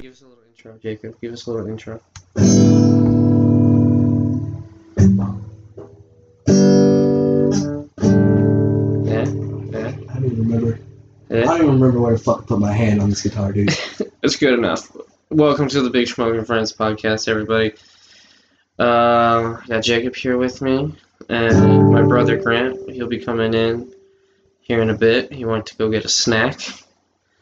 Give us a little intro, Jacob. Give us a little intro. Yeah, yeah, I don't even remember. I don't even remember where the fuck I put my hand on this guitar, dude. It's good enough. Welcome to the Big Smoking Friends podcast, everybody. Uh, got Jacob here with me, and my brother Grant. He'll be coming in here in a bit. He went to go get a snack.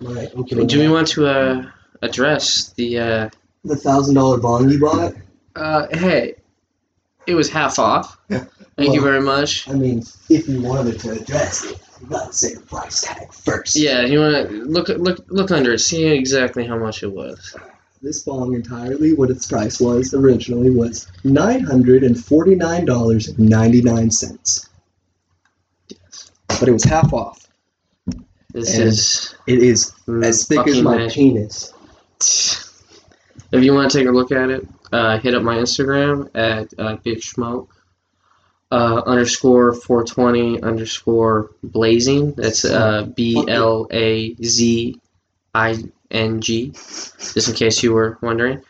Right, okay. Do we want to uh, address the? Uh, the thousand dollar bong you bought? uh, hey, it was half off. Thank you very much. I mean, if you wanted to address it, you gotta say the price tag first. Yeah, you want to look look look under it, see exactly how much it was. This bong entirely, what its price was originally was nine hundred and forty nine dollars and ninety nine cents. Yes. But it was half off. This And is It is as thick as my penis. If you want to take a look at it, uh, hit up my Instagram at uh, Big Smoke uh, underscore 420 underscore blazing. That's uh, B L A Z I N G, just in case you were wondering.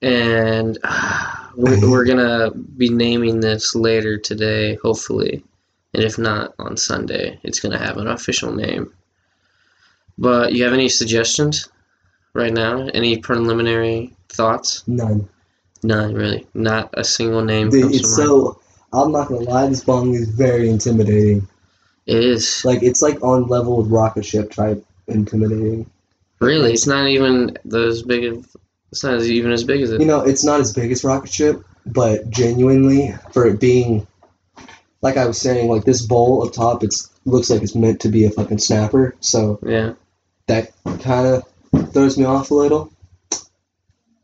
And uh, we're, we're gonna be naming this later today, hopefully. And if not, on Sunday, it's gonna have an official name. But you have any suggestions right now? Any preliminary thoughts? None. None, really. Not a single name Dude, comes it's to mind. so I'm not gonna lie, this bong is very intimidating. It is. Like it's like on level with rocket ship type intimidating. Really, it's not even as big of. It's not as, even as big as it. You know, it's not as big as rocket ship, but genuinely for it being like I was saying, like this bowl up top, it's looks like it's meant to be a fucking snapper. So Yeah. That kind of throws me off a little.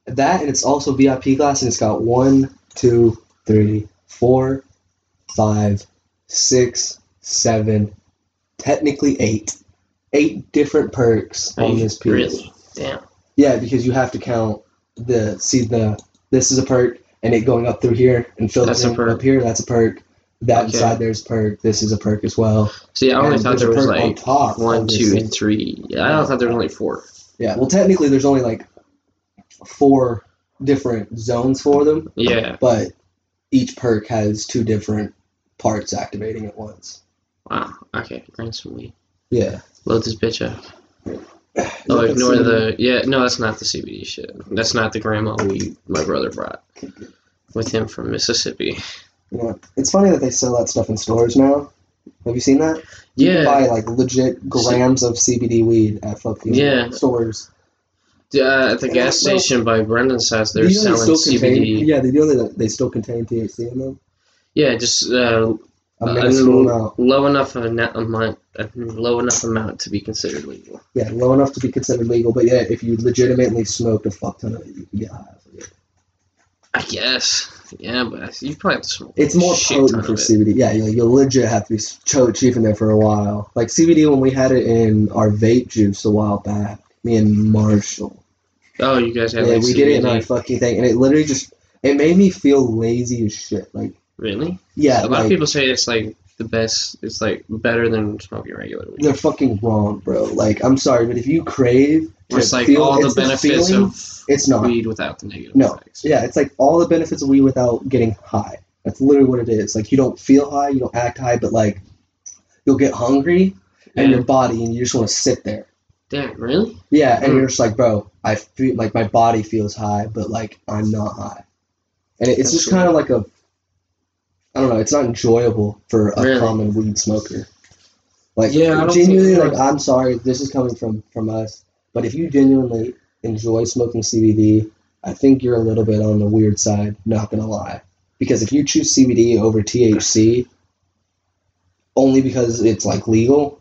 That and it's also VIP glass, and it's got one, two, three, four, five, six, seven, technically eight, eight different perks on this piece. Really? Damn. Yeah, because you have to count the see the this is a perk and it going up through here and filtering a up here. That's a perk. That Okay. inside there's perk. This is a perk as well. See, I only And thought there was on like top one, two, three. Yeah, I don't thought there was only four. Yeah. Well, technically there's only like four different zones for them, Yeah. but each perk has two different parts activating at once. Wow. Okay. Weed. Yeah. Load this bitch up. Oh, ignore CBD? the. Yeah, no, that's not the CBD shit. That's not the grandma weed my brother brought with him from Mississippi. Yeah. It's funny that they sell that stuff in stores now. Have you seen that? You can Yeah. buy like legit grams of CBD weed at fucking Yeah. stores. Uh, at the Yeah, gas station by Brendan's house, they're you know they selling still CBD. Contain, yeah, they do know that they still contain THC in them. Yeah, just uh, A a l- low enough of a net amount, a low enough amount to be considered legal. Yeah, low enough to be considered legal. But yeah, if you legitimately smoked a fuck ton of it, you can get high off of. I guess. Yeah, but you probably have to smoke. It's more potent for it. CBD. Yeah, you you'll legit have to be cho- chiefing there for a while. Like CBD when we had it in our vape juice a while back. Me and Marshall. Oh, you guys have Yeah, like we did it in CBD. our fucking thing, and it literally just it made me feel lazy as shit. Like Really? yeah, a lot like, of people say it's like the best. It's like better than smoking regular weed. they're fucking wrong, bro. Like I'm sorry, but if you crave, It's like feel- all the it's benefits feeling, of it's not. weed without the negative No. effects. Yeah, it's like all the benefits of weed without getting high. That's literally what it is. Like you don't feel high, you don't act high, but like you'll get hungry and Yeah. your body and you just want to sit there. Damn, really? Yeah, and Hmm. you're just like, bro, I feel like my body feels high, but like I'm not high. And it, it's That's just kind of like a I don't know, it's not enjoyable for a Really? common weed smoker. Like Yeah, genuinely like I'm sorry, this is coming from from us, but if you genuinely enjoy smoking CBD, I think you're a little bit on the weird side, not gonna lie. Because if you choose CBD over THC only because it's like legal,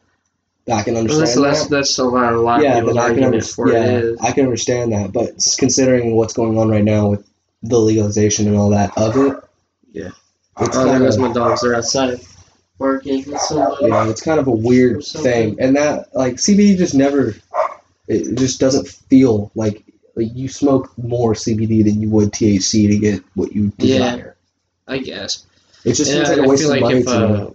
I can Well, understand that's, that that's, that's a lot, a lot of yeah, people's then I can. Yeah. I can understand that, but considering what's going on right now with the legalization and all that of it, Yeah. It's Oh, there goes my dogs. They're outside barking at somebody. yeah, it's kind of a weird thing, and that like CBD just never, it just doesn't feel like like you smoke more CBD than you would THC to get what you Yeah. desire. I guess. It just Yeah, seems like and a I waste of like money if to uh,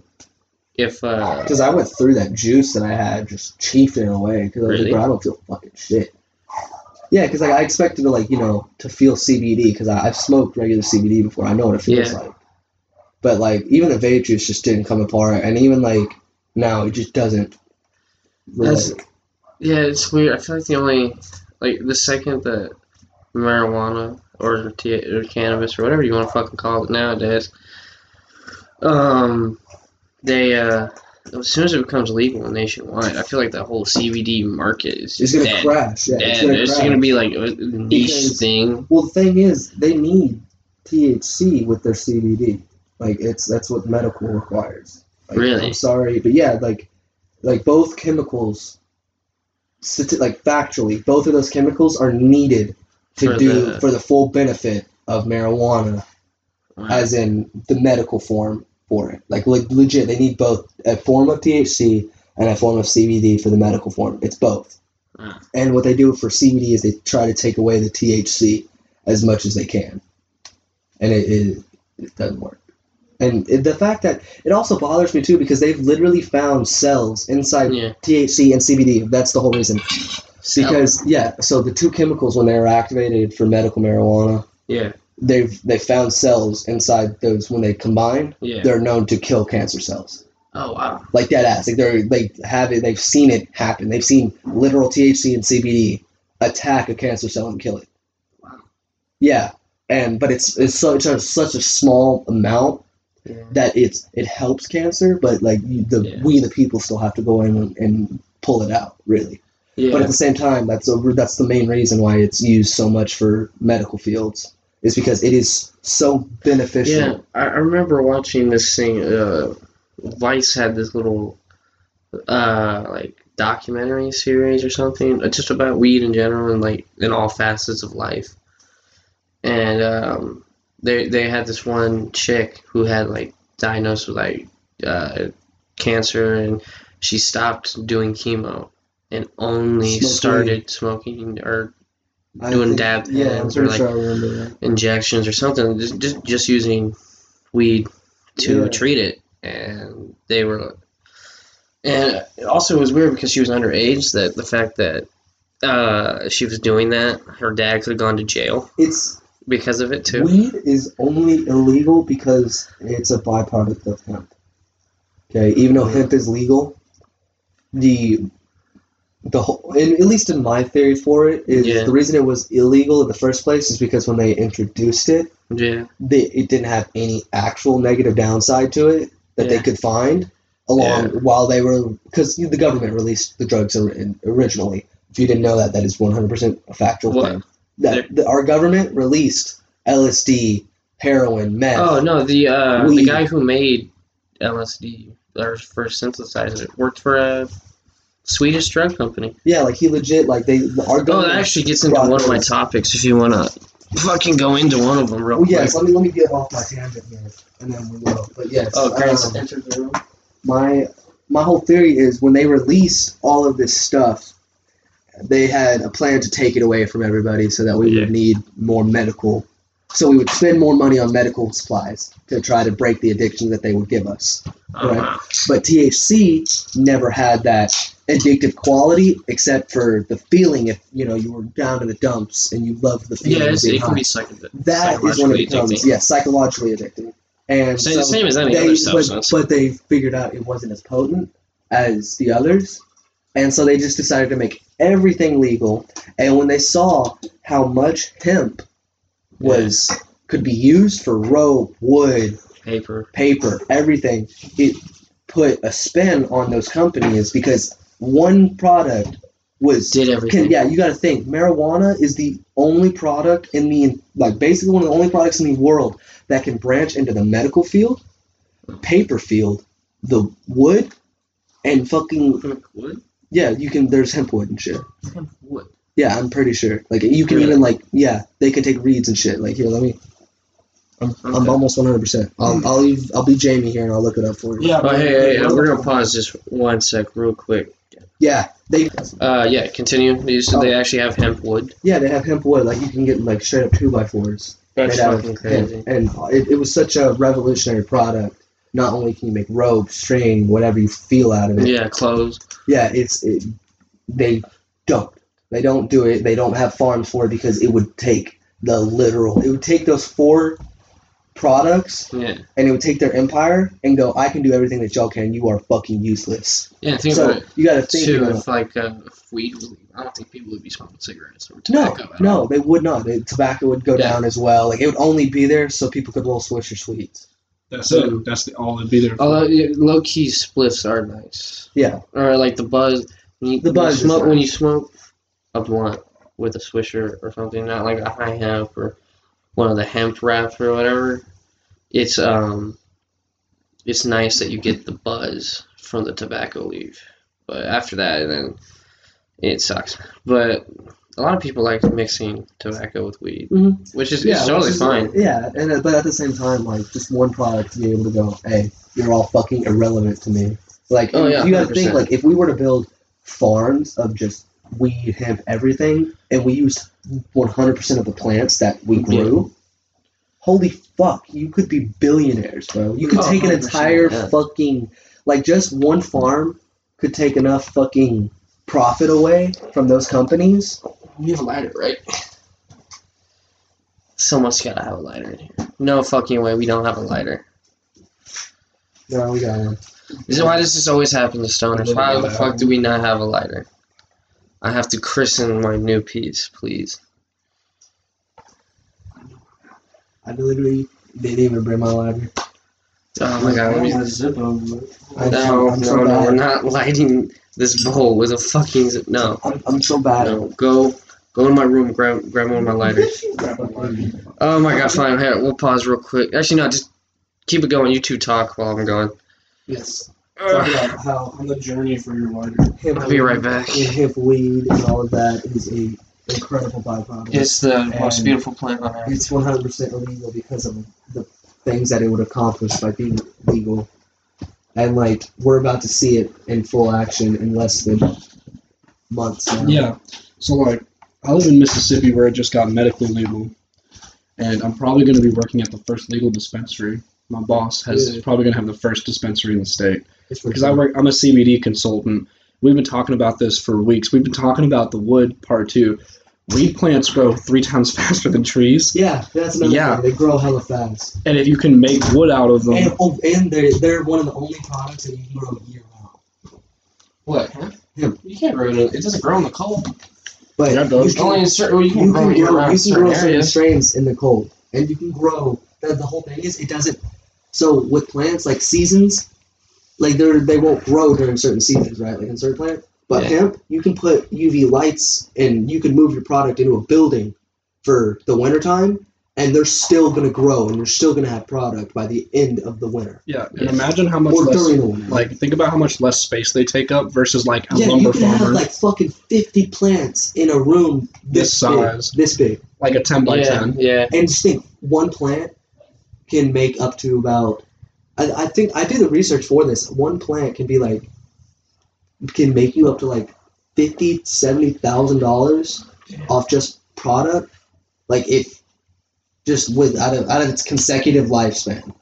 if uh, Because I went through that juice that I had, just chiefed it away. Because I was like, bro, I don't feel fucking shit. Yeah, because like I expected to like you know to feel CBD because I've smoked regular CBD before. I know what it feels Yeah. like. But like even juice just didn't come apart, and even like now it just doesn't. That's- Yeah, it's weird. I feel like the only like the second that marijuana or, t- or cannabis or whatever you want to fucking call it nowadays, um, they uh, as soon as it becomes legal nationwide, I feel like that whole CBD market is it's gonna dead. crash. Yeah, dead. it's gonna It's crash. gonna be like a niche Because- thing. Well, the thing is, they need THC with their CBD. Like it's that's what medical requires. Like, Really? I'm sorry, but yeah, like like both chemicals, like factually, both of those chemicals are needed to For do the- for the full benefit of marijuana, Wow. as in the medical form for it. Like le- legit, they need both a form of THC and a form of CBD for the medical form. It's both. Wow. And what they do for CBD is they try to take away the THC as much as they can, and it, it, it doesn't work. And the fact that it also bothers me too because they've literally found cells inside Yeah. THC and CBD. That's the whole reason. Because yeah, so the two chemicals when they are activated for medical marijuana, Yeah. they've they found cells inside those when they combine. Yeah. They're known to kill cancer cells. Oh wow. Like that ass. Like they're they have it. They've seen it happen. They've seen literal THC and CBD attack a cancer cell and kill it. Wow. Yeah, and but it's it's such a such a small amount Yeah. that it's it helps cancer, but like the Yeah. we the people still have to go in and, and pull it out really. Yeah. But at the same time, that's a, that's the main reason why it's used so much for medical fields is because it is so beneficial. Yeah, I, I remember watching this thing. Uh, Vice had this little, uh, like documentary series or something, uh, just about weed in general and like in all facets of life. And um, they they had this one chick who had like diagnosed with like uh, cancer, and she stopped doing chemo and only Smoke started smoking or I doing think- dab Yeah, or, like, sure I remember that. injections or something, just just, just using weed to Yeah. treat it, and they were, and also it was weird because she was underage. That the fact that uh, she was doing that, her dad could have gone to jail It's because of it too. weed is only illegal because it's a byproduct of hemp. Okay, even though hemp is legal, the the whole, at least in my theory for it is Yeah. the reason it was illegal in the first place is because when they introduced it, Yeah, they, it didn't have any actual negative downside to it that they could find along Yeah. while they were because the government released the drugs ori- originally. If you didn't know that, that is one hundred percent a factual What? thing. That the, our government released LSD, heroin, meth. Oh no, the uh, the guy who made LSD or first synthesized it worked for a Swedish drug company. Yeah, like he legit like they our Oh, that actually gets into one of my topics. If you want to fucking go into one of them real Well, quick. yes, let me let me get off my tangent here, and then we will. But yes, Oh, um, entered the room. my my whole theory is when they released all of this stuff, they had a plan to take it away from everybody so that we Yeah. would need more medical. So we would spend more money on medical supplies to try to break the addiction that they would give us. Right. wow. But THC never had that addictive quality, except for the feeling if you know you were down in the dumps and you loved the feeling. Yeah, it can be. That is when it becomes addicting. yeah psychologically addicting. And Same- so same as any they, other but, substance. but they figured out it wasn't as potent as the others, and so they just decided to make everything legal. And when they saw how much hemp was could be used for rope, wood, Paper. paper, everything, it put a spin on those companies because one product was Did everything. can, yeah, you got to think. Marijuana is the only product in the like basically one of the only products in the world that can branch into the medical field, paper field, the wood, and fucking wood? Yeah. You can there's hemp wood and shit. Hemp wood. Yeah, I'm pretty sure. Like you can Really? even like yeah, they can take reeds and shit. Like here, let me. I'm, I'm almost 100. percent I'll I'll leave, I'll be Jamie here and I'll look it up for you. Yeah. Oh, hey, hey, hey, we're gonna pause just one sec, real quick. Yeah, they Uh, yeah, continue. You said they actually have hemp wood. yeah they have hemp wood. Like you can get like straight up two by fours. That's made out of fucking crazy. hemp. And it, it was such a revolutionary product. Not only can you make rope, string, whatever you feel out of it. Yeah, clothes. Yeah, it's it, they don't. They don't do it. They don't have farms for it because it would take the literal. It would take those four products Yeah. and it would take their empire and go, I can do everything that y'all can. You are fucking useless. Yeah, think so about it. you got to think. Too, about if like uh, if weed, was- I don't think people would be smoking cigarettes or no, tobacco. no, all. they would not. The tobacco would go Yeah. down as well. Like it would only be there so people could roll Swisher sweets. That's Mm. it. That's the, all it'd be there. For. Although low key spliffs are nice, Yeah, or like the buzz. When you, The when buzz you is smoke when you smoke a blunt with a swisher or something, not like a high hemp or one of the hemp wraps or whatever. It's um, it's nice that you get the buzz from the tobacco leaf, but after that, then it sucks. But a lot of people like mixing tobacco with weed, Mhm. which is yeah, it's totally which is- fine. Yeah, and uh, but at the same time, like just one product to be able to go, hey, you're all fucking irrelevant to me. Like, Oh, yeah, you got to think 100%. like if we were to build farms of just weed, hemp, everything, and we used 100% of the plants that we grew. Holy fuck, you could be billionaires, bro. You could Oh, take an entire yeah. fucking like just one farm could take enough fucking profit away from those companies. You have a lighter, right? Someone's gotta have a lighter in here. No fucking way, we don't have a lighter. No, we got one. This is why does this always happen to stoners? Why the fuck do we not have a lighter? I have to christen my new piece, please. I literally didn't even bring my lighter. Oh my god, let me. zip over it. I'm No, so, I'm so no, no, bad. we're not lighting this bowl with a fucking. zip- No, I'm, I'm so bad. no, go, go to my room, grab, grab one of my lighters. Oh my god, fine. Here, we'll pause real quick. Actually, no, just keep it going. You two talk while I'm going. Yes. Talk about how on the journey for your lighter. Hemp I'll be right weed back. And hemp weed and all of that is a incredible byproduct. It's the most beautiful plant on earth. It's 100% illegal because of the things that it would accomplish by being legal. And like we're about to see it in full action in less than months now. Yeah. So like, I live in Mississippi where it just got medically legal, and I'm probably going to be working at the first legal dispensary. My boss has Yeah. probably going to have the first dispensary in the state It's because I work. I'm a CBD consultant. We've been talking about this for weeks. We've been talking about the wood part too. Weed plants grow three times faster than trees, Yeah, that's another Yeah. thing. They grow hella fast. and if you can make wood out of them, And, oh, and they're, they're one of the only products that you can grow year round. What? Hemp. You can't grow it. It doesn't grow in the cold. But Yeah, you can, Only in certain. Well, you can you grow can grow, you can grow certain certain strains in the cold, and you can grow. The, the whole thing is, it doesn't. So with plants like seasons, like they're they won't grow during certain seasons, right? Like in certain plant. But Yeah. hemp, you can put UV lights, and you can move your product into a building for the wintertime, and they're still gonna grow, and you're still gonna have product by the end of the winter yeah. And Yeah. imagine how much or less. during the winter. Like, think about how much less space they take up versus like a yeah, you can farmer, have like fucking fifty plants in a room this, This size. big, this big. like a ten by Yeah, ten. yeah. And just think, one plant can make up to about. I, I think I did the research for this. One plant can be like, can make you up to like fifty, seventy thousand dollars off just product, like if just with out of out of its consecutive lifespan.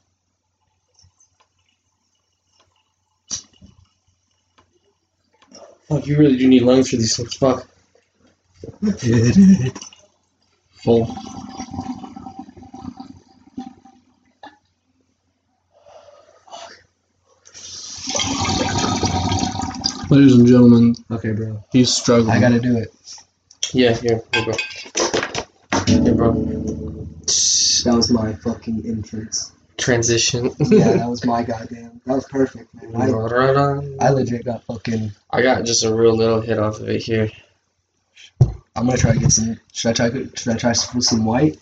Fuck, you really do need lungs for these things. Fuck. Full. Ladies and gentlemen, Okay, bro. he's struggling. I gotta do it. Yeah, here, here, bro. Here, bro. That was my fucking entrance. Transition. Yeah, that was my goddamn. That was perfect, man. I, I I, legit got fucking. I got just a real little hit off of it here. I'm gonna try to get some. Should I try? Should I try with some white?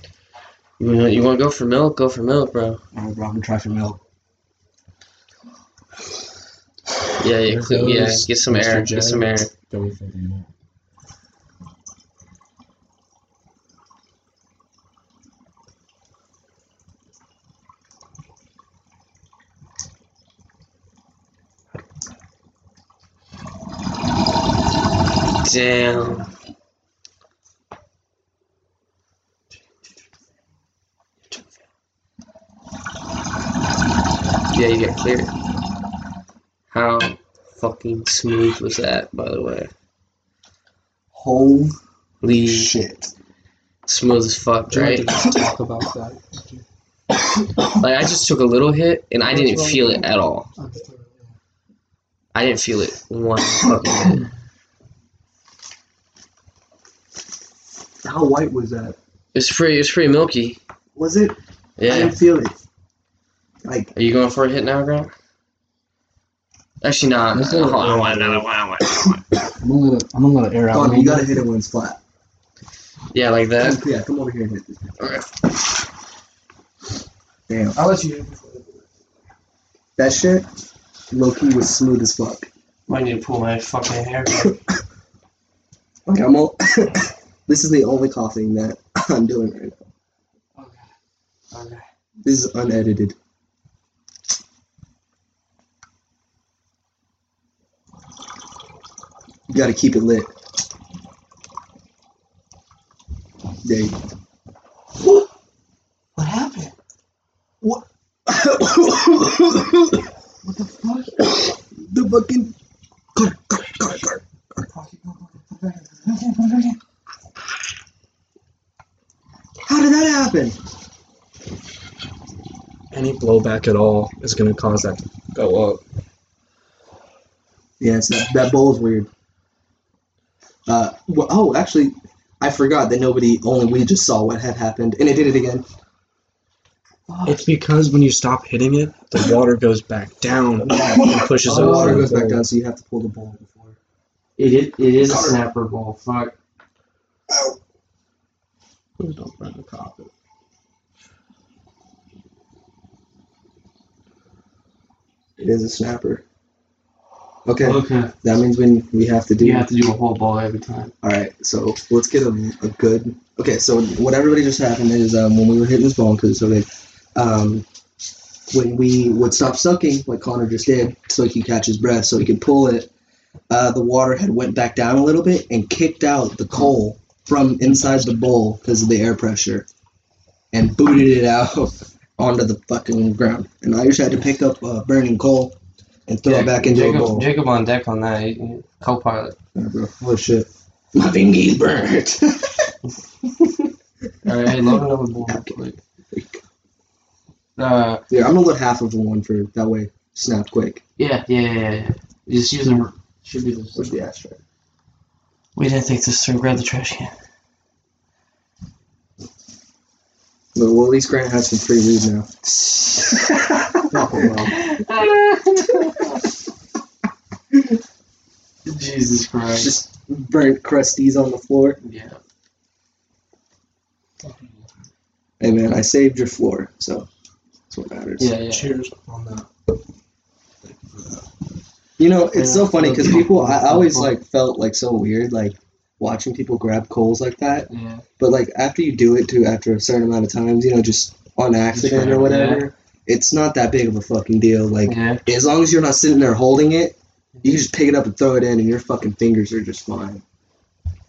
You want, you want to go for milk? Go for milk, bro. Alright, bro. I'm gonna try for milk. Yeah, yeah, There cle- yeah. Get some Mr. air. Get some air. Jones. Go for the milk. Damn. Yeah, you get clear. How fucking smooth was that, by the way? Holy shit. smooth as fuck, Do right? like just talk about that? Like I just took a little hit and I didn't feel it at all. I'm just talking about- I didn't feel it one fucking bit. How white was that? It's pretty. It's pretty milky. Was it? Yeah. I didn't feel it. Like, Are you going for a hit now, Grant? Actually, not. Let's Hold do it. on, one, another one, one. I'm gonna let it. I'm gonna let it air out. a you gotta hit it when it's flat. Yeah, like that. yeah, come over here and hit this. Okay. Damn. I'll let you hit it That shit, low key was smooth as fuck. Might need to pull my fucking hair. Okay, I'm all. this is the only coughing that I'm doing right now. Okay. Okay. This is unedited. You gotta keep it lit. There you go. What happened? What? What the fuck? the fucking. Car, car, car, car. How did that happen? Any blowback at all is gonna cause that to go up. Yes, that, that bowl is weird. Uh, well, oh, actually, I forgot that nobody, only we just saw what had happened, and it did it again. It's because when you stop hitting it, the water goes back down and pushes the over. water goes back down, so you have to pull the ball before. It is, it is a snapper ball. Fuck. Please don't burn the carpet. It is a snapper. Okay, Okay. that means we we have to do. You have to do a whole ball every time. All right, so let's get a, a good. Okay, so what everybody just happened is um, when we were hitting this ball because so good, um, when we would stop sucking like Connor just did, so he could catch his breath, so he could pull it. Uh, the water had went back down a little bit and kicked out the coal from inside the bowl because of the air pressure, and booted it out onto the fucking ground. And I just had to pick up uh, burning coal and throw it back into Jacob, a bowl. Jacob on deck on that. he- he- Co-pilot. Yeah, bro. Oh shit, my fingy's burnt. All right, hey, load another real quick. Uh, Yeah, I'm gonna load half of the one for that way. Snap quick. yeah, yeah, yeah, yeah. yeah. Just use the. Should be Where's this. the ashtray? We didn't think this through. Grab the trash can. Well, well, at least Grant has some free weed now. Fuck it, well. Jesus Christ. Just burnt crusties on the floor. yeah. Hey man, I saved your floor, so that's what matters. Yeah, yeah. Cheers on that. You know, it's so funny because people, I always like felt like so weird, like watching people grab coals like that. Yeah. But like after you do it to after a certain amount of times, you know, just on accident or whatever, it's not that big of a fucking deal. Like Yeah. as long as you're not sitting there holding it, you can just pick it up and throw it in, and your fucking fingers are just fine.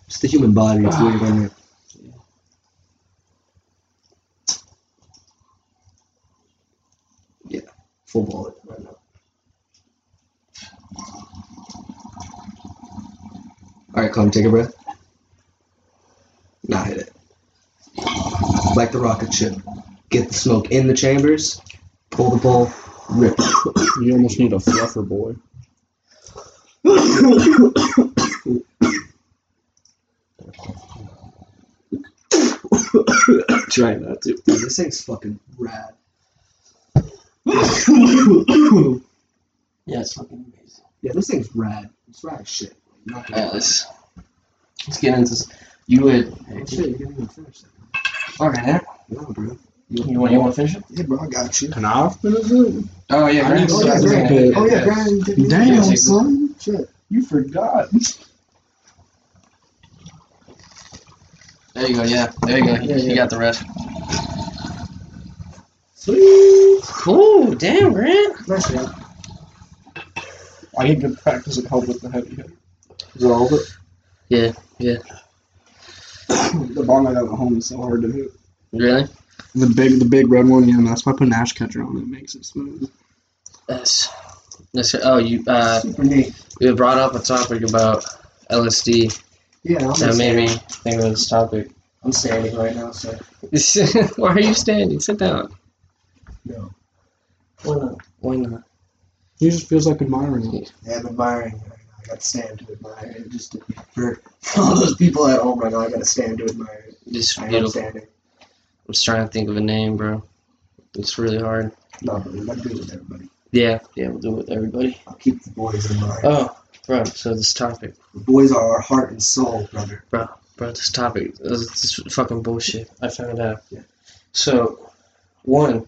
It's the human body. It's weird, isn't it? Yeah, full bullet right now. All right, Clem, take a breath. Now hit it. Like the rocket ship. Get the smoke in the chambers. Pull the bowl. Rip. You almost need a fluffer boy. Try not to. Dude, this thing's fucking rad. Yeah, it's fucking amazing. Yeah, this thing's rad. It's rad as shit. You're not gonna- Alright, let's let's get into this. You would. Oh, shit, you didn't even finish that. Okay, there. No, bro. You want you want to finish it? Yeah, bro, I got you. Can I finish it? Oh yeah, I Grant. Oh, yeah, say Brian. Oh, yeah, Brian. did you- Damn, son. Shit. You forgot. There you go. Yeah, there you go. You, you got the rest. Sweet. Cool. Damn, Grant. Nice, man. I need to practice at help with the heavy hit. Is that all of it? the bong I got at home is so hard to hit. Really? The big, the big red one, yeah. That's why I put an ash catcher on it. it makes it smooth. That's. That's. Oh, you. Uh, Super neat. we brought up a topic about LSD, Yeah, I'm That made me think of this topic. I'm standing right now, so Why are you standing? Sit down. no. Why not? Why not? He just feels like admiring it. Yeah, I'm admiring it right now. I got stand to admire it. Just for all those people at home right now, I got to stand to admire it. Just I beautiful. standing. I'm just trying to think of a name, bro. It's really hard. No, but I'm doing it with everybody. Yeah, yeah, we'll do it with everybody. I'll keep the boys in mind. Oh, bro, so this topic, The boys are our heart and soul, brother. Bro, bro, this topic, this is fucking bullshit. I found out. Yeah. So, one,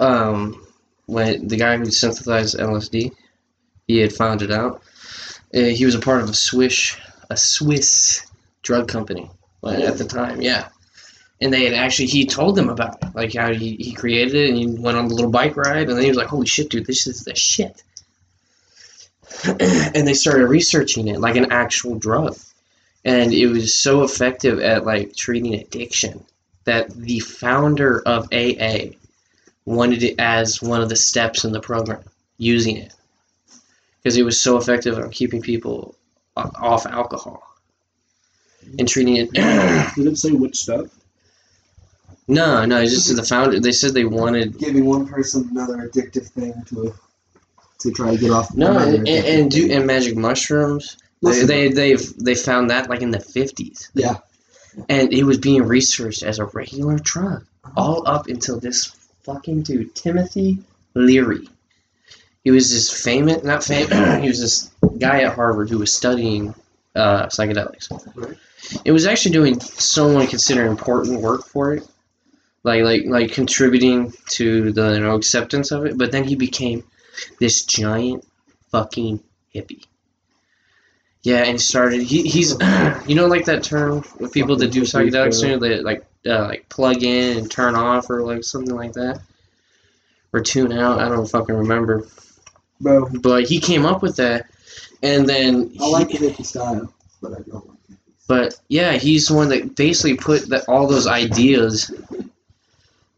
um, when the guy who synthesized LSD, he had found it out. Uh, he was a part of a Swiss, a Swiss drug company like, at the time. Yeah. And they had actually, he told them about it, like how he, he created it, and he went on the little bike ride, and then he was like, "Holy shit, dude, this is the shit." and they started researching it like an actual drug, and it was so effective at like treating addiction that the founder of AA wanted it as one of the steps in the program, using it because it was so effective on keeping people off alcohol and treating it. Did it say which step? no, no, it's just the founder. They said they wanted Giving one person another addictive thing to to try to get off. no, and, and, and do and magic mushrooms. They, Listen, they they've they found that like in the fifties. Yeah. and it was being researched as a regular drug all up until this fucking dude Timothy Leary. He was this famous, not famous. he was this guy at Harvard who was studying uh, psychedelics. Right. It was actually doing someone considered important work for it, like like like contributing to the you know, acceptance of it. But then he became this giant fucking hippie. Yeah, and he started. He, he's, you know, like that term with people that do psychedelics, you know, they like uh, like plug in and turn off or like something like that, or tune out. I don't fucking remember. Bro. But he came up with that, and then I like he- the hippie style, but I don't like it. but yeah, he's the one that basically put that all those ideas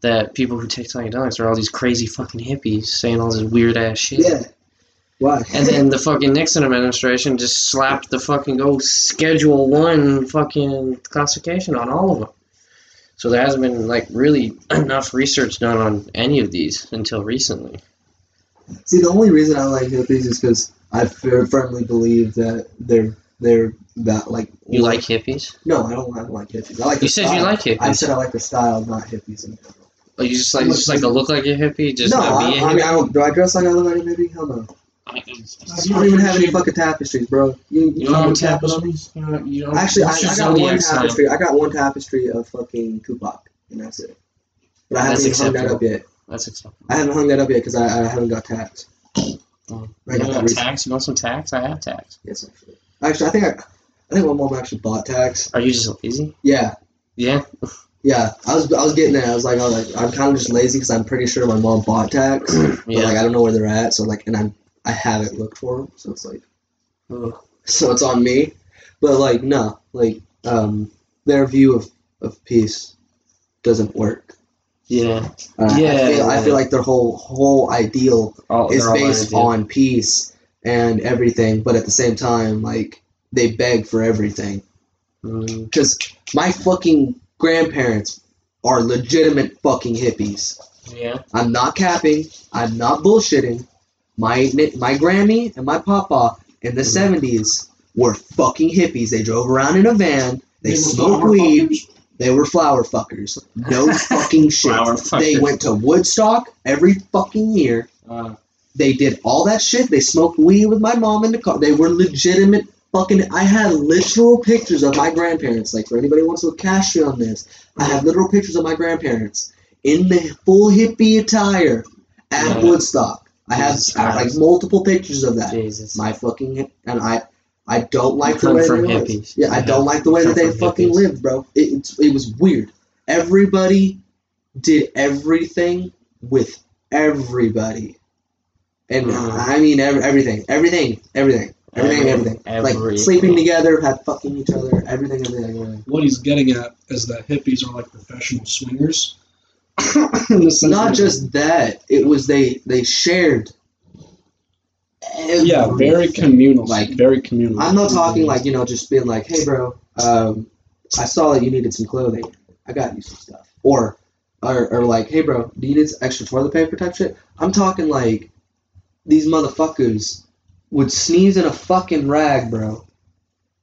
that people who take psychedelics are all these crazy fucking hippies saying all this weird ass shit. Yeah. Why? And then the fucking Nixon administration just slapped the fucking go Schedule One fucking classification on all of them. So there hasn't been like really enough research done on any of these until recently. See, the only reason I like hippies is because I firmly believe that they're they're that like. You like hippies? No, I don't, I don't like hippies. I like. You said you like hippies. I said I like the style, not hippies. In general. Oh, you just like you just like to look like a hippie, just no, not be a I mean, hippie. I don't. Do I dress like I look like a hippie? Hell no. I, I don't even have any fucking tapestries, bro. You, You don't have fucking tap it on me? tapestries? You don't, you don't, Actually, I, I got one tapestry. I got one tapestry of fucking Tupac, and that's it. But I haven't even hung that up yet. That's acceptable. I haven't hung that up yet because I, I haven't got tacks. Oh. I You got that tacks? You want some tacks? I have tacks. Yes, actually. Actually, I think I, I think my mom actually bought tacks. Are you just lazy? Yeah, Yeah. yeah. I was I was getting there. I was like, I was like, I'm kind of just lazy because I'm pretty sure my mom bought tacks, but Yeah. like I don't know where they're at. So like, and I'm I haven't looked for them. So it's like, Ugh. so it's on me. But like, no, like um, their view of of peace doesn't work. Yeah. Uh, I Yeah. I feel like their whole whole ideal All, is based ideal. on peace and everything, but at the same time, like they beg for everything. Mm, Because my fucking grandparents are legitimate fucking hippies. yeah. I'm not capping. I'm not bullshitting. My my Grammy and my papa in the Mhm. '70s were fucking hippies. They drove around in a van. They, were smoked weed. Fuckers? They were flower fuckers. No fucking shit. Flower They went to Woodstock every fucking year. Uh, They did all that shit. They smoked weed with my mom in the car. They were legitimate fucking. I had literal pictures of my grandparents. Like for anybody who wants to cash me on this, I have literal pictures of my grandparents in the full hippie attire at Yeah. Woodstock. I have Jesus I have, like Christ. multiple pictures of that. Jesus. My fucking and I. I don't like the way from they lived. hippies. Yeah, I don't like the way that they fucking hippies. lived, bro. It, it's it was weird. Everybody did everything with everybody, and Mhm. I mean ev- everything, everything, everything, everything, Every- everything. Like everything. sleeping together, had fucking each other, everything, everything. everything. What he's getting at is that hippies are like professional swingers. In the sense Not just that, it was they they shared Yeah, very communal. Like, Like very communal. I'm not talking like you know just being like, hey bro, um, I saw that you needed some clothing. I got you some stuff. Or, or, or like, hey bro, do you need extra toilet paper type shit? I'm talking like these motherfuckers would sneeze in a fucking rag, bro.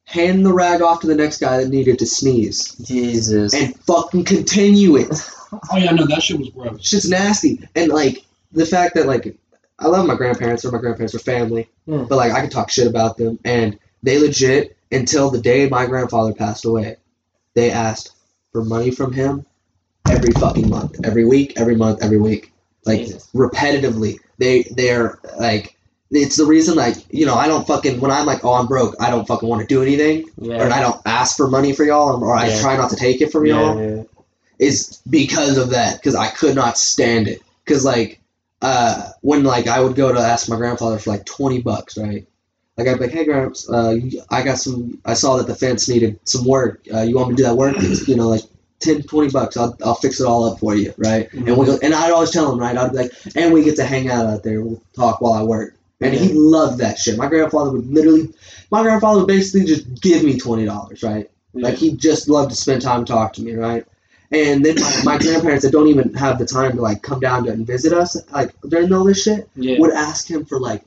Hand the rag off to the next guy that needed to sneeze Jesus. and fucking continue it. Oh yeah, no, that shit was gross. Shit's nasty. And like the fact that like I love my grandparents or my grandparents are family, Yeah. but like I can talk shit about them and they legit until the day my grandfather passed away, they asked for money from him every fucking month, every week, every month, every week, like Jesus. repetitively. They they're like it's the reason like you know I don't fucking when I'm like oh I'm broke I don't fucking want to do anything or I don't ask for money for y'all or, or I Yeah. try not to take it from y'all Yeah, yeah. is because of that because I could not stand it because like uh when like I would go to ask my grandfather for like 20 bucks right? Like I'd be like hey gramps uh I got some I saw that the fence needed some work. Uh, you want me to do that work? It's, you know like 10 20 bucks. I'll, I'll fix it all up for you right? And we go and I'd always tell him right? I'd be like and we get to hang out out there. We'll talk while I work. And he loved that shit. My grandfather would literally my grandfather would basically just give me $20 right? Like he just loved to spend time talk to me, right? And then my, my grandparents that don't even have the time to like come down to and visit us, like during all this shit, yeah. would ask him for like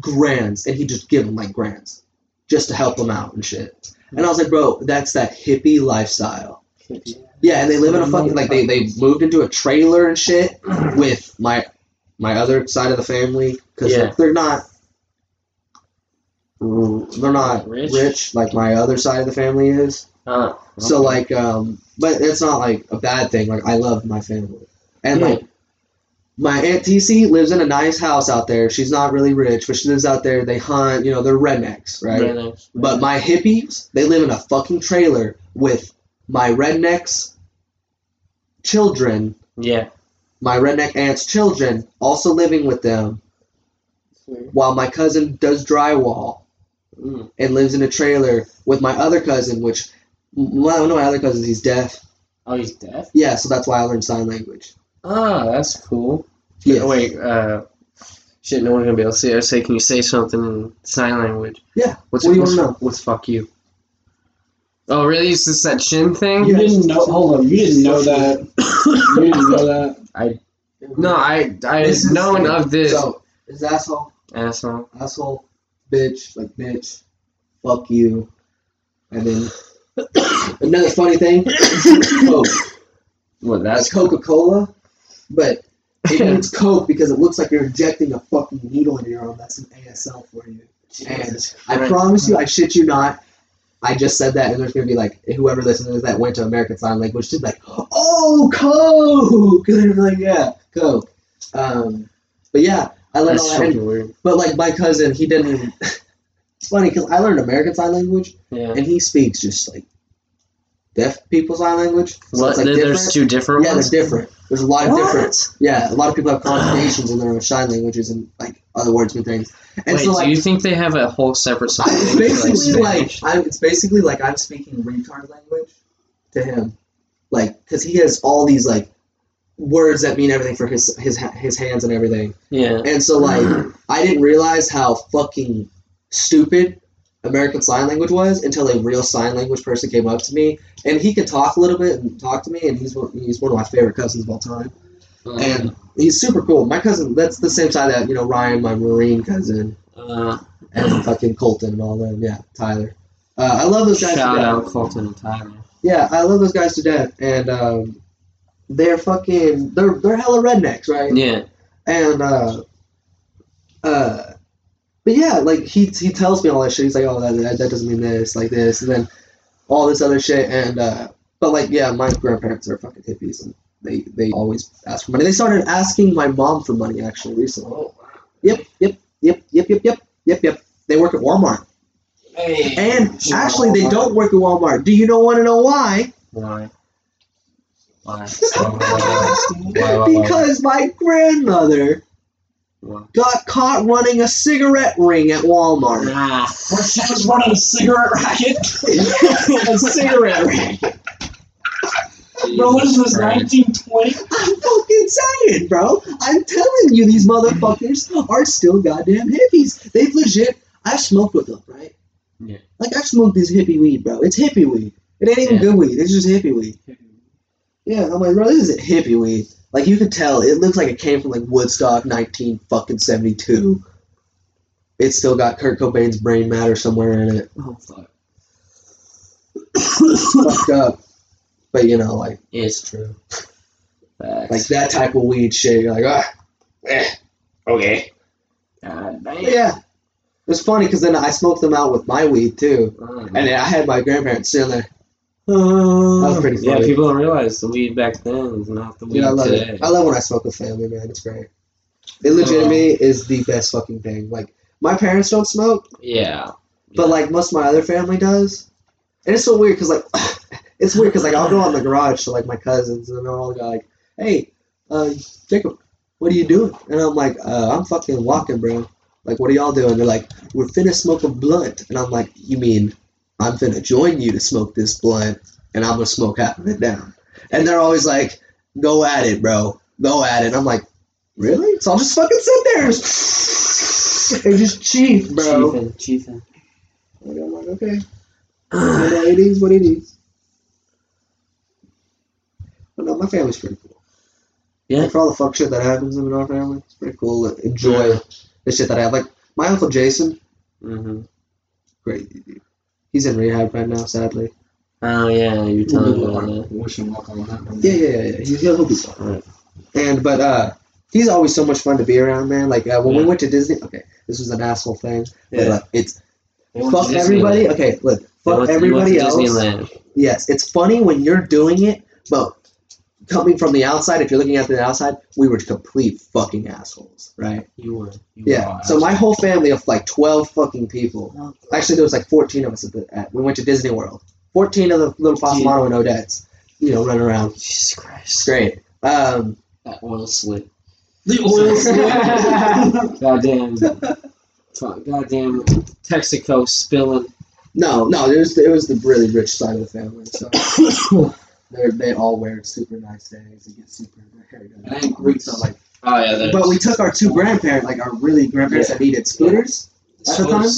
grands, and he'd just give them like grands, just to help them out and shit. And I was like, bro, that's that hippie lifestyle. Yeah, and they live in a fucking like they they moved into a trailer and shit with my my other side of the family because Yeah. they're not they're not Rich? rich like my other side of the family is. Uh, So like, um, but it's not like a bad thing. Like I love my family, and Yeah. like my aunt TC lives in a nice house out there. She's not really rich, but she lives out there. They hunt. You know, they're rednecks, right? Rednecks. But my hippies, they live in a fucking trailer with my rednecks children, yeah. my redneck aunt's children, also living with them, while my cousin does drywall Mm. and lives in a trailer with my other cousin, which one of my other cousins, he's deaf. Oh, he's deaf. Yeah, so that's why I learned sign language. Ah, that's cool. Yeah. Oh, wait. Uh, shit. No one's gonna be able to see. I say, can you say something in sign language? Yeah. What's What do you what's, wanna know? What's fuck you? Oh, really? Is this that shin thing? You didn't know. Hold on. You didn't know that. You didn't know that. I. No, I I This is- known of this So, is asshole, asshole. asshole, bitch, like bitch, fuck you, and then another funny thing, Coke. What? That's Coca Cola, but it means Coke because it looks like you're injecting a fucking needle into your arm. That's an ASL for you. And I promise you, I shit you not. I just said that, and there's gonna be like whoever listens that went to American Sign Language did like, oh, Coke, and they're like, yeah, Coke. Um, but yeah, I learned That's all that. Weird. but like my cousin, he didn't. It's funny because I learned American Sign Language, Yeah. and he speaks just like deaf people sign language. So What? it's like there- there's different. two different Yeah, ones. they're different. There's a lot of What? different. Yeah, a lot of people have conjugations in their own sign languages and like other words and things. And Wait, so like do you think they have a whole separate sign language, basically like? I'm, it's basically like I'm speaking retard language to him, like because he has all these like words that mean everything for his his his hands and everything. yeah. And so like I didn't realize how fucking stupid American Sign Language was until a real sign language person came up to me, and he could talk a little bit and talk to me, and he's one, he's one of my favorite cousins of all time, and he's super cool. My cousin, that's the same side that you know Ryan, my Marine cousin, uh, and fucking Colton and all them. Yeah, Tyler. Uh, I love those guys. to shout death. out Colton and Tyler. Yeah, I love those guys to death, and um, they're fucking they're they're hella rednecks, right? Yeah. And uh, uh, but yeah, like he he tells me all that shit. He's like, oh, that, that, that doesn't mean this, like this, and then all this other shit. And uh, but like, yeah, my grandparents are fucking hippies, and they they always ask for money. They started asking my mom for money actually recently. Oh, Yep, yep, yep, yep, yep, yep, yep, yep. They work at Walmart, Hey. and actually they don't work at Walmart. Do you know want to know why? Why? Why? Why, why, why, why? Because my grandmother Why? got caught running a cigarette ring at Walmart. Ah. Where she was running a cigarette racket. a cigarette ring. Bro, what is this, Christ. 1920? I'm fucking saying, bro. I'm telling you, these motherfuckers are still goddamn hippies. They've legit. I've smoked with them, right? Yeah. Like I've smoked this hippie weed, bro. It's hippie weed. It ain't even Yeah. good weed. It's just hippie weed. Yeah, I'm like, bro, this is hippie weed. Like you could tell, it looks like it came from like Woodstock, 19 fucking 72. It's still got Kurt Cobain's brain matter somewhere in it. Oh fuck. Fucked up. But you know, like It's true. Facts. like that type of weed shit. You're like, ah, eh, okay. God damn. yeah, it's funny because then I smoked them out with my weed too, Oh, and then I had my grandparents sitting there. That was pretty funny. Yeah, people don't realize the weed back then is not the weed Yeah, I love today. it. I love when I smoke with family, man. It's great. It legitimately is the best fucking thing. Like my parents don't smoke, yeah. but like most of my other family does, and it's so weird because like it's weird because like I'll go out in the garage to like my cousins and they're all like, "Hey, uh, Jacob, what are you doing?" And I'm like, uh, "I'm fucking walking, bro." Like, what are y'all doing? They're like, "We're finna smoke a blunt," and I'm like, "You mean I'm finna join you to smoke this blunt, and I'm gonna smoke half of it down?" And they're always like, "Go at it, bro. Go at it." I'm like, "Really?" So I'll just fucking sit there and just, and just cheat, bro. Chiefin', chiefin'. And I'm like, okay. It is what it is. But no, my family's pretty cool. Yeah. Like, for all the fuck shit that happens in our family, it's pretty cool to enjoy Yeah. the shit that I have. Like, my uncle Jason, Mm-hmm. great dude. He's in rehab right now, sadly. Oh yeah, you're telling me about. Wish him luck on that. Yeah, yeah, yeah. yeah. He, he'll be fine. Right. And, but, uh, he's always so much fun to be around, man. Like, uh, when we went to Disney, okay, this was an asshole thing. But, Yeah. like, it's They went to fuck everybody. Okay, look, fuck went to- they went everybody else. Disneyland. Yes, it's funny when you're doing it, but coming from the outside, if you're looking at the outside, we were complete fucking assholes, right? You were. You Yeah. were. So my whole family of like twelve fucking people. Actually, there was like fourteen of us at the. At, we went to Disney World. Fourteen of the little Passamano and Odettes, you know, running around. Jesus Christ. great. Um, That oil slick. The oil Goddamn. fuck, Goddamn. Texaco spilling. no, no, it was it was the really rich side of the family. So they they all wear super nice things. They get super their hair done. It ain't Greek, So like. Oh yeah, But we took our two grandparents, like our really grandparents that needed scooters. at the time?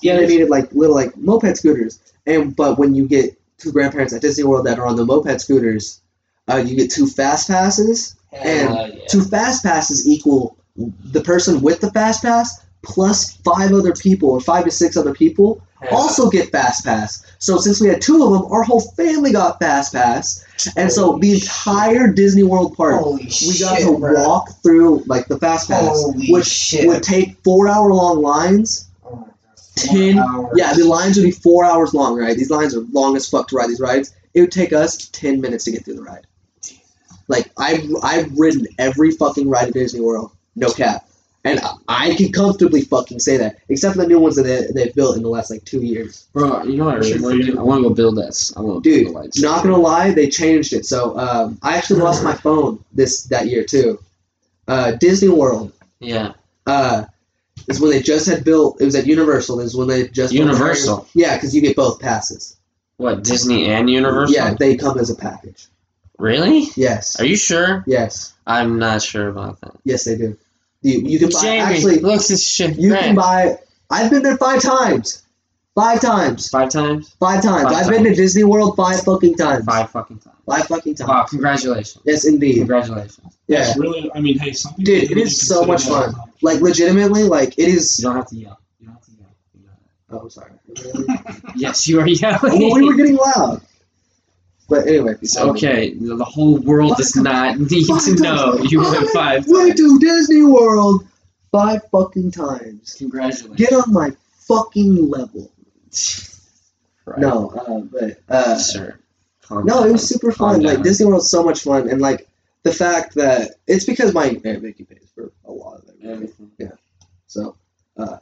Yeah, they needed like little like moped scooters. And but when you get two grandparents at Disney World that are on the moped scooters, uh, you get two fast passes. and yeah. Two fast passes equal the person with the fast pass plus five other people or five to six other people Hell also get fast pass. So since we had two of them, our whole family got fast pass. And so the entire Disney World park Holy we got shit, to bro. walk through like the fast pass, Holy which shit. would take four hour long lines. Oh. Ten, yeah, the lines would be four hours long, right? These lines are long as fuck to ride these rides. It would take us ten minutes to get through the ride. Like I've I've ridden every fucking ride at Disney World, no cap, and I, I can comfortably fucking say that, except for the new ones that they, they've built in the last like two years. Bro, you know what I really want to do? I want to go build this. I want to Dude, build the lights. Not gonna lie, they changed it. So um, I actually lost my phone this that year too. Uh, Disney World Yeah. uh, is when they just had built. It was at Universal. This is when they just Universal? Harry- Yeah, because you get both passes. What Disney and Universal? Yeah, they come as a package. Really? Yes. Are you sure? Yes. I'm not sure about that. Yes, they do. You, you can buy Jamie, actually. looks this shit. You can buy. I've been there five times. Five times. five times. Five times. Five I've been to Disney World five fucking times. Five fucking times. Five fucking times. Wow! Congratulations. Yes, indeed. Congratulations. Yeah. It's really, I mean, hey, some Dude, it really is so much fun. a- Like legitimately, like it is. You don't have to yell. You don't have to yell. You know Oh, sorry. that. Yes, you are yelling. well, we were getting loud. But anyway. Okay. The the whole world does not need to know you went five Went times. to Disney World five fucking times. Congratulations. Get on my fucking level. Right. No, uh, but uh, sir. Calm no, it was super Calm fun. Like down. Disney World's so much fun, and like the fact that it's because my Aunt Vicky pays for a lot of it. Everything. So, uh,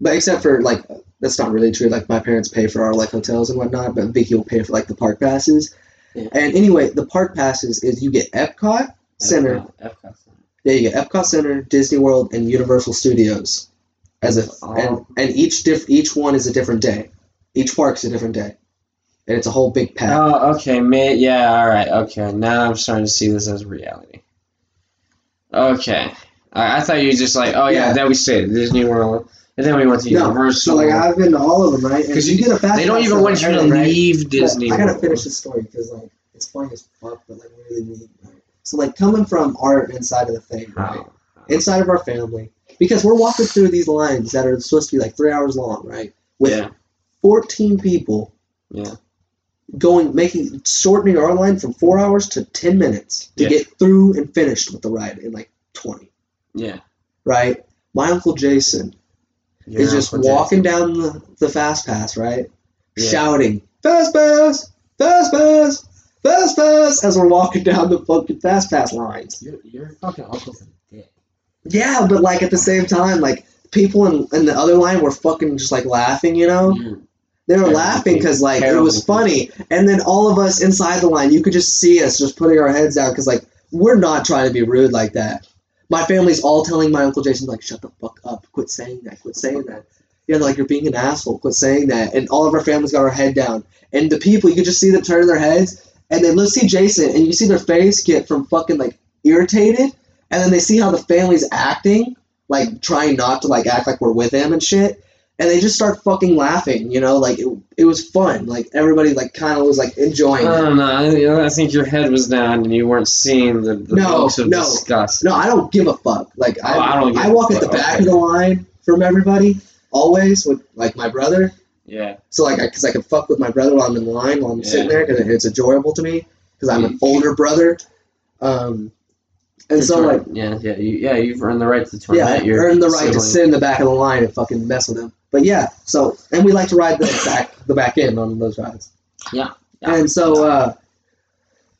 but except for like that's not really true. Like my parents pay for our like hotels and whatnot, but Vicky will pay for like the park passes. Yeah. And anyway, the park passes is you get Epcot Center. Epcot, Epcot Center. Yeah, you get Epcot Center, Disney World, and Universal Studios. As if Oh. and and each diff each one is a different day. Each park's a different day. and it's a whole big pack. Oh, okay, man. Yeah, all right. Okay, now I'm starting to see this as reality. Okay, I, I thought you were just like, oh yeah, Yeah. then we at Disney World, and then we went to no, Universal. so like I've been to all of them, right? Because you, you- get a fast they don't even want you to right? leave But Disney. I gotta finish the story because like it's funny as fuck, but like really neat. Right? So like coming from our inside of the thing, right? How? Inside of our family, because we're walking through these lines that are supposed to be like three hours long, right? With Yeah, 14 people yeah, going, making shortening our line from four hours to 10 minutes to Yeah. get through and finished with the ride in like 20, yeah. right? My uncle Jason Is just walking down the, the fast pass, right? Yeah. Shouting, fast pass, fast pass, fast pass, as we're walking down the fucking fast pass lines. Your, your fucking uncle's a dick. Yeah, but like at the same time, like people in, in the other line were fucking just like laughing, you know? You're- They were Terrible laughing because like it was funny, and then all of us inside the line, you could just see us just putting our heads down because like we're not trying to be rude like that. My family's all telling my uncle Jason like, "Shut the fuck up! Quit saying that! Quit saying that!" Yeah, like you're being an asshole. Quit saying that. And all of our families got our head down, and the people you could just see them turning their heads, and then let's see Jason, and you see their face get from fucking like irritated, and then they see how the family's acting, like trying not to like act like we're with him and shit and they just start fucking laughing. You know, like it, it was fun. Like everybody like kind of was like enjoying. I don't know. I, you know, I think your head was down and you weren't seeing the, the No, looks of no. disgust. No, I don't give a fuck. Like Oh, I, I don't give I walk at the back Okay. of the line from everybody always with like my brother. Yeah. So like, because I, can fuck with my brother while I'm in line while I'm sitting there because it's enjoyable to me because I'm an older brother. Um, and so tor- like yeah, yeah, you, yeah, you've earned the right to torment yeah, your earn the right to sit in the back of the line and fucking mess with him. But yeah, so and we like to ride the back the back end on those rides. Yeah, yeah. And so uh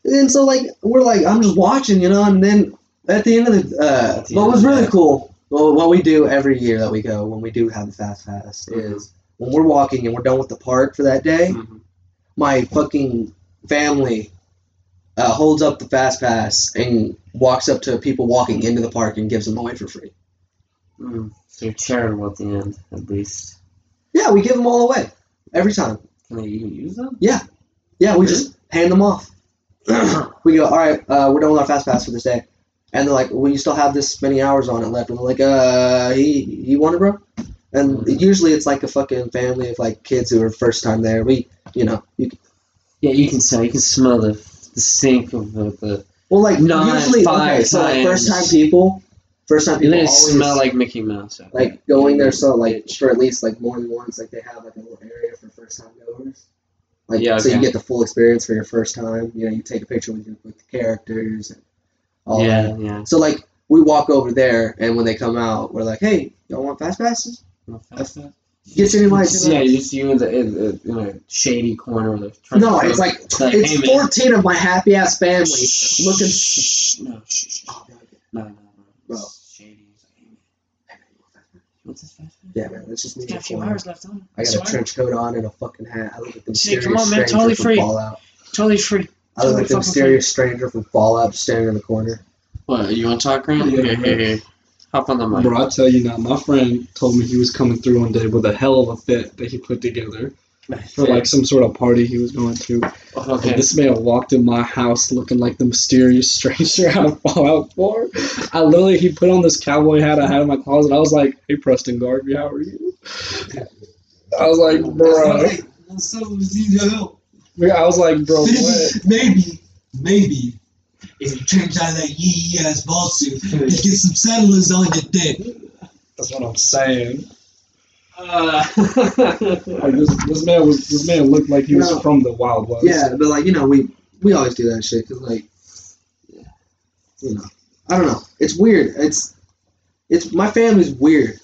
and so like we're like I'm just watching, you know, and then at the end of the uh At what was really cool, well what we do every year that we go when we do have the fast pass Mhm. is when we're walking and we're done with the park for that day, Mhm. my fucking family uh, holds up the fast pass and walks up to people walking into the park and gives them away for free. Mm. So you're charitable at the end, at least. Yeah, we give them all away every time. Can they even use them? Yeah, yeah. we just hand them off. we go, all right, uh, we're done with our fast pass for this day, and they're like, well, you still have this many hours on it left, and we're like, uh, he, he want it, bro? And Mhm. usually it's like a fucking family of like kids who are first time there. We, you know, you can, Yeah, you can smell. You can smell the the stink of the. the well, like Nine, usually, five okay, so like first time people, first time people always smell like Mickey Mouse. like going there. So like for at least like more than once, like they have like a little area for first time goers. Like Yeah, so you get the full experience for your first time. You know, you take a picture with, your, with the characters and all that. yeah, yeah. So like we walk over there, and when they come out, we're like, "Hey, y'all want fast passes? Want fast pass? Get your invite." Yeah, you just you in the in, the- in a shady corner of the. No, it's like Like, it's hey, man. fourteen of my happy ass family Shh, looking. shh, no, shh, shh, oh, shh. no, no, no, Bro. Shady. He's like, hey, man, What's this fast food? Yeah, man, it's just me. Got a few hours left on. I got a trench coat on and a fucking hat. I look like the Shit, mysterious come on, man, stranger totally from free. Fallout. Totally free. I look Totally like the fucking mysterious stranger from Fallout, standing in the corner. What, you want to talk, Grant? Yeah. Here, here, here. Hop on the mic. Bro, I tell you now, my friend told me he was coming through one day with a hell of a fit that he put together for like some sort of party he was going to. Okay. And this man walked in my house looking like the mysterious stranger out of Fallout 4. I literally, he put on this cowboy hat I had in my closet. I was like, hey, Preston Garvey, how are you? I was like, bro. What's up? We need help. I was like, bro, what? maybe, maybe, if you change out that yee yee ass ball suit, you get some settlers on your dick. That's what I'm saying. Uh, Like this, this man was, this man looked like he was No. from the Wild West. Yeah, but like you know, we we always do that shit because like, you know, I don't know. It's weird. It's it's my family's weird.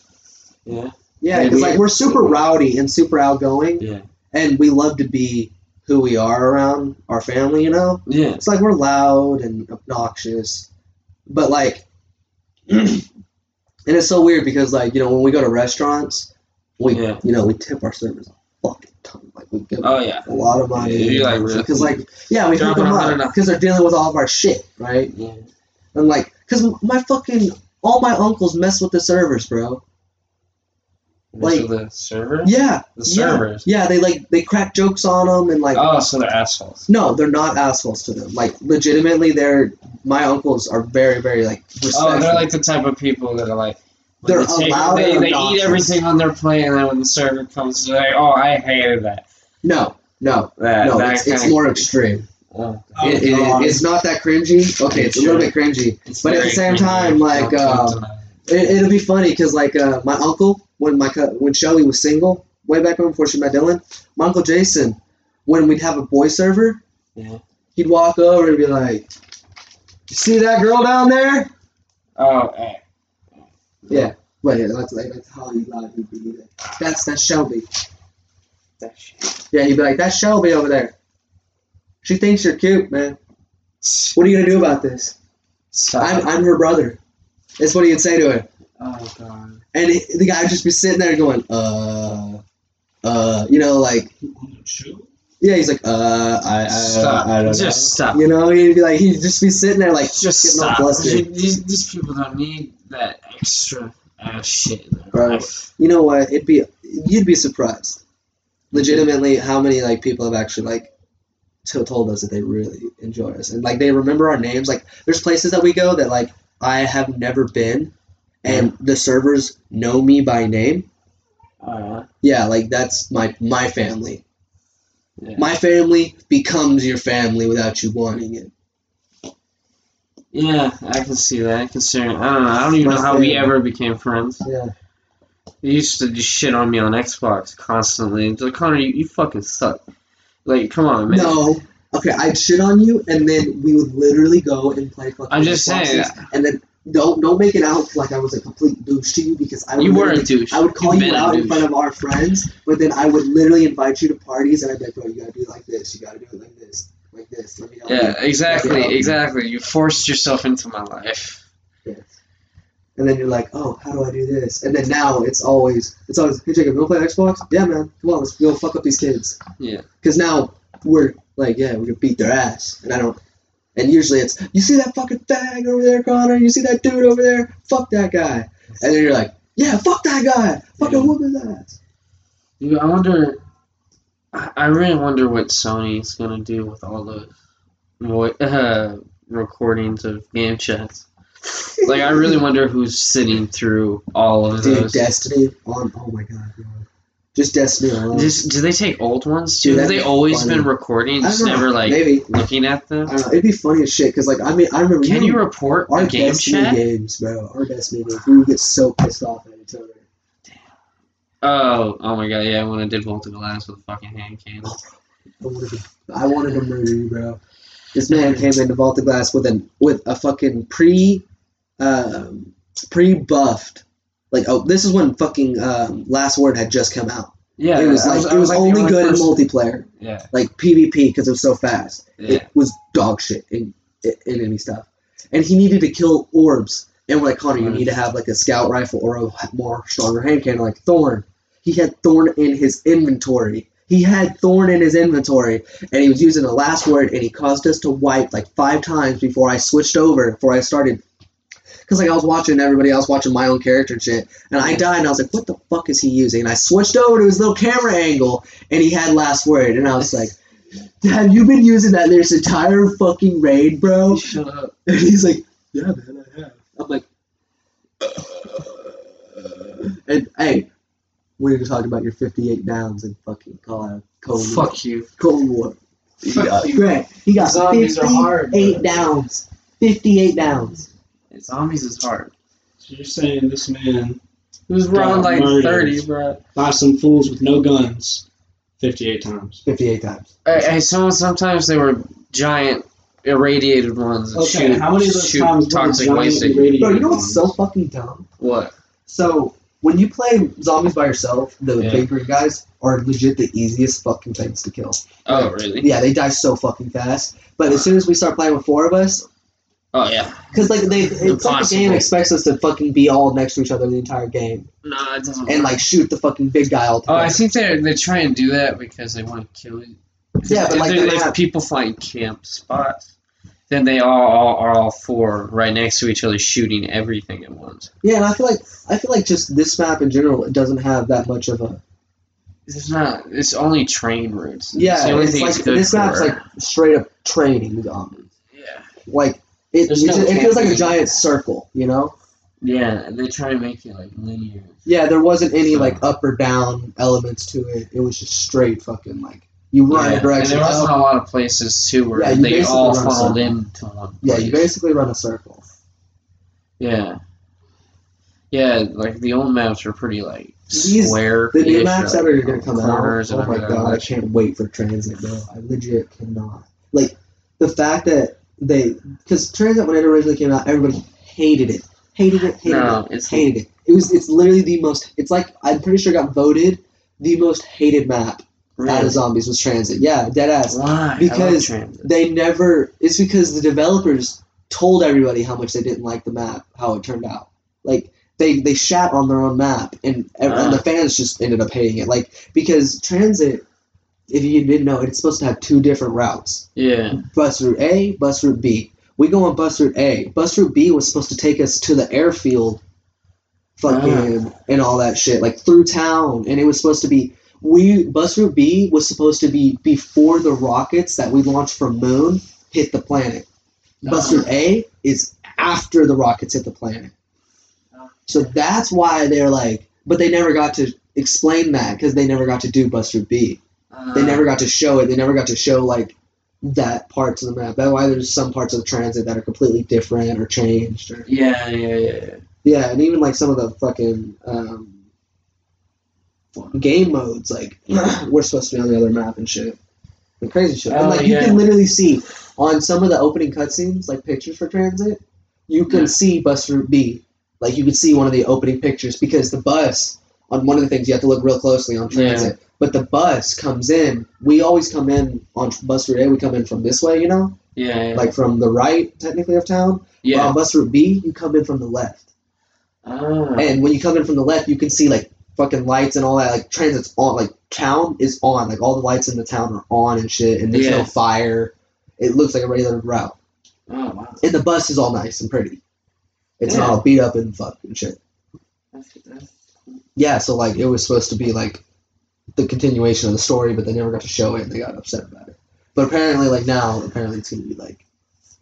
yeah. Yeah, Yeah, because like we're super rowdy and super outgoing, Yeah. and we love to be who we are around our family. You know, Yeah. it's like we're loud and obnoxious, but like, and it's so weird because like you know when we go to restaurants, we Yeah. you know we tip our servers a fucking ton. Like we give Oh, yeah. a lot of money. Yeah, like, really- because like yeah, we hook them up because they're dealing with all of our shit, right? Yeah. And like, cause my fucking all my uncles mess with the servers, bro. Like- Like the server. Yeah, The yeah, servers. Yeah, they like they crack jokes on them and like. Oh, so they're assholes. No, they're not assholes to them. Like legitimately, they're my uncles are very, very like respectful. Oh, they're like the type of people that are like. They're they allowed They, they eat everything on their plate, and then when the server comes, they're like, "Oh, I hated that." no, no, That, no. that It's, it's more extreme. Oh, Oh, It- it- it's not that cringy. Okay, it's a little bit cringy. it's But at the same cringy. time, like, Don't uh, come to my- It, it'll be funny because like uh, my uncle when my when Shelly was single way back when before she met Dylan, my uncle Jason, when we'd have a boy server, Yeah. he'd walk over and be like, "You see that girl down there?" Oh, eh. Yeah. But yeah, that's like that's how he loud he'd be. Like, that's that's Shelby. That shit. Yeah, he'd be like, "That's Shelby over there." She thinks you're cute, man. What are you gonna do about this? Stop. I'm, I'm her brother. That's what he'd say to her. oh god. And he, the guy would just be sitting there going, uh, uh, you know, like, On the show? yeah, he's like, uh, I, I, Stop. I don't Just know. stop. You know, he'd be like, he'd just be sitting there, like, Just getting all stop. flustered. These, these people don't need that extra ass shit Bro. You know what? It'd be, you'd be surprised, legitimately, how many like people have actually like to- told us that they really enjoy us and like they remember our names. Like, there's places that we go that like I have never been, and the servers know me by name. Uh, Yeah, like that's my my family. yeah. My family becomes your family without you wanting it. Yeah, I can see that. Considering I don't know, I don't even know how we ever became friends. Yeah. You used to just shit on me on Xbox constantly. It's like Connor, you, you fucking suck. Like, come on, man. No. Okay, I'd shit on you, and then we would literally go and play fucking I'm just saying. Xboxes, and then don't don't make it out like I was a complete douche to you because I would You were a douche. I would call You've you out in front of our friends, but then I would literally invite you to parties, and I'd be like, bro, you gotta do like this, you gotta do it like this, like this. Let me help Yeah, exactly, Yeah. exactly. You forced yourself into my life. Yes. And then you're like, oh, how do I do this? And then now it's always, it's always, hey Jacob, you wanna play Xbox? Yeah, man, come on, let's go fuck up these kids. Yeah. Because now we're like, yeah, we're gonna beat their ass, and I don't. And usually it's, you see that fucking fag over there, Connor? You see that dude over there? Fuck that guy. And then you're like, yeah, fuck that guy. Fucking Yeah. whoop his ass. I wonder. I I really wonder what Sony's gonna do with all the uh, recordings of game chats. Like, I really wonder who's sitting through all of Dude, those. Destiny on. Oh my god, bro. Just Destiny alone. Just, do they take old ones too? Dude, Have they be always funny. been recording, just know, never like maybe. looking at them? It'd be funny as shit because, like, I mean, I remember Can we you report our game Destiny chat? games, bro. Our Destiny games. We would get so pissed off at each other. Oh, oh my god, yeah, when I did Vault of Glass with a fucking hand cannon. I wanted to, I wanted to murder you, bro. This man came into Vault of Glass with an with a fucking pre, um, pre buffed. Like oh, this is when fucking um, Last Word had just come out. Yeah, it was I like I it was like the only good in multiplayer, Yeah, like PvP, because it was so fast. yeah. It was dog shit in in enemy stuff, and he needed to kill orbs. And we're like, Connor, you need to have like a scout rifle or a more stronger hand cannon like Thorn. He had Thorn in his inventory. He had Thorn in his inventory, and he was using the last word, and he caused us to wipe like five times before I switched over, before I started. Because like I was watching everybody else watching my own character and shit, and I died, and I was like, "What the fuck is he using?" And I switched over to his little camera angle, and he had last word, and I was like, "Have you been using that this entire fucking raid, bro?" Shut up. And he's like, "Yeah, man, I have." I'm like, and hey, we were talking about your 58 downs in fucking Call out Cold War. Fuck you. Cold War. He Fuck got, you. Greg, he got Zombies are 58 hard, bro. downs. 58 downs. Zombies is hard. So you're saying this man It was around like murdered. 30, bro. by some fools with no guns 58 times. 58 times. Hey, hey, some, sometimes they were giant irradiated ones that Okay, shoot, how many of those shoot times were the toxic giant waste. at you. Bro, you know what's so fucking dumb? What? So, when you play zombies by yourself, the Yeah. big green guys are legit the easiest fucking things to kill. Oh, really? Yeah, they die so fucking fast. But as soon as we start playing with four of us, Oh, yeah. Because like they, it's like the Impossible. game expects us to fucking be all next to each other the entire game No, it doesn't. and work. like shoot the fucking big guy all The time. Oh, together. I think they they try and do that because they want to kill you. 'Cause Yeah, but, if, like, if map- people find camp spots, then they all, all are all four right next to each other shooting everything at once. Yeah, and I feel like I feel like just this map in general it doesn't have that much of a It's not. It's only train routes. yeah. it's the only It's thing like it's this map's for. like straight up training zombies. yeah, Like it, it no just- it feels like a giant circle, you know? yeah. and They try to make it like linear. Yeah, there wasn't any So- like up or down elements to it. It was just straight fucking like you run yeah. a and direction. there wasn't up. a lot of places too where Yeah, they all funneled into one. Yeah, you basically run a circle. Yeah. Yeah, like the old maps are pretty like These- square. The new maps that are gonna come out. Oh my god, I can't wait for TranZit, bro. I legit cannot. Like the fact that they because TranZit when it originally came out, everybody hated it, hated it, hated No, it, it's hated it. It was it's literally the most. It's like I'm pretty sure got voted the most hated map out of zombies was TranZit. Yeah, dead ass. why because I love TranZit. They never. It's because the developers told everybody how much they didn't like the map, how it turned out. Like they they shat on their own map, and and the Ah. fans just ended up hating it. Like because TranZit, if you didn't know, it's supposed to have two different routes: yeah, bus route A, bus route B. We go on bus route A. Bus route B was supposed to take us to the airfield, fucking and all that shit, like through town, and it was supposed to be. We bus route B was supposed to be before the rockets that we launched from Moon hit the planet. Bus route A is after the rockets hit the planet. So that's why they're like, but they never got to explain that because they never got to do bus route B. They Uh, never got to show it. They never got to show like that parts of the map. That's why there's some parts of the TranZit that are completely different or changed. Or, Yeah, yeah, yeah. yeah, and even like some of the fucking um, game modes, like we're supposed to be on the other map and shit. The crazy shit. and Oh, like you can literally see on some of the opening cutscenes, like pictures for TranZit, you can Yeah. see bus route B. Like you can see one of the opening pictures because the bus on one of the things you have to look real closely on Yeah. TranZit. But the bus comes in. We always come in on bus route A. We come in from this way, you know, Yeah, yeah. like from the right technically of town. But yeah. on bus route B, you come in from the left. Ah, And when you come in from the left, you can see like fucking lights and all that. Like TranZit's on, like town is on. Like all the lights in the town are on and shit. And there's Yeah. no fire. It looks like a regular route. oh wow. And the bus is all nice and pretty. It's Yeah. not all beat up and fuck and shit. That's, that's, Yeah, so like it was supposed to be like the continuation of the story, but they never got to show it and they got upset about it. But apparently, like now, apparently it's gonna be like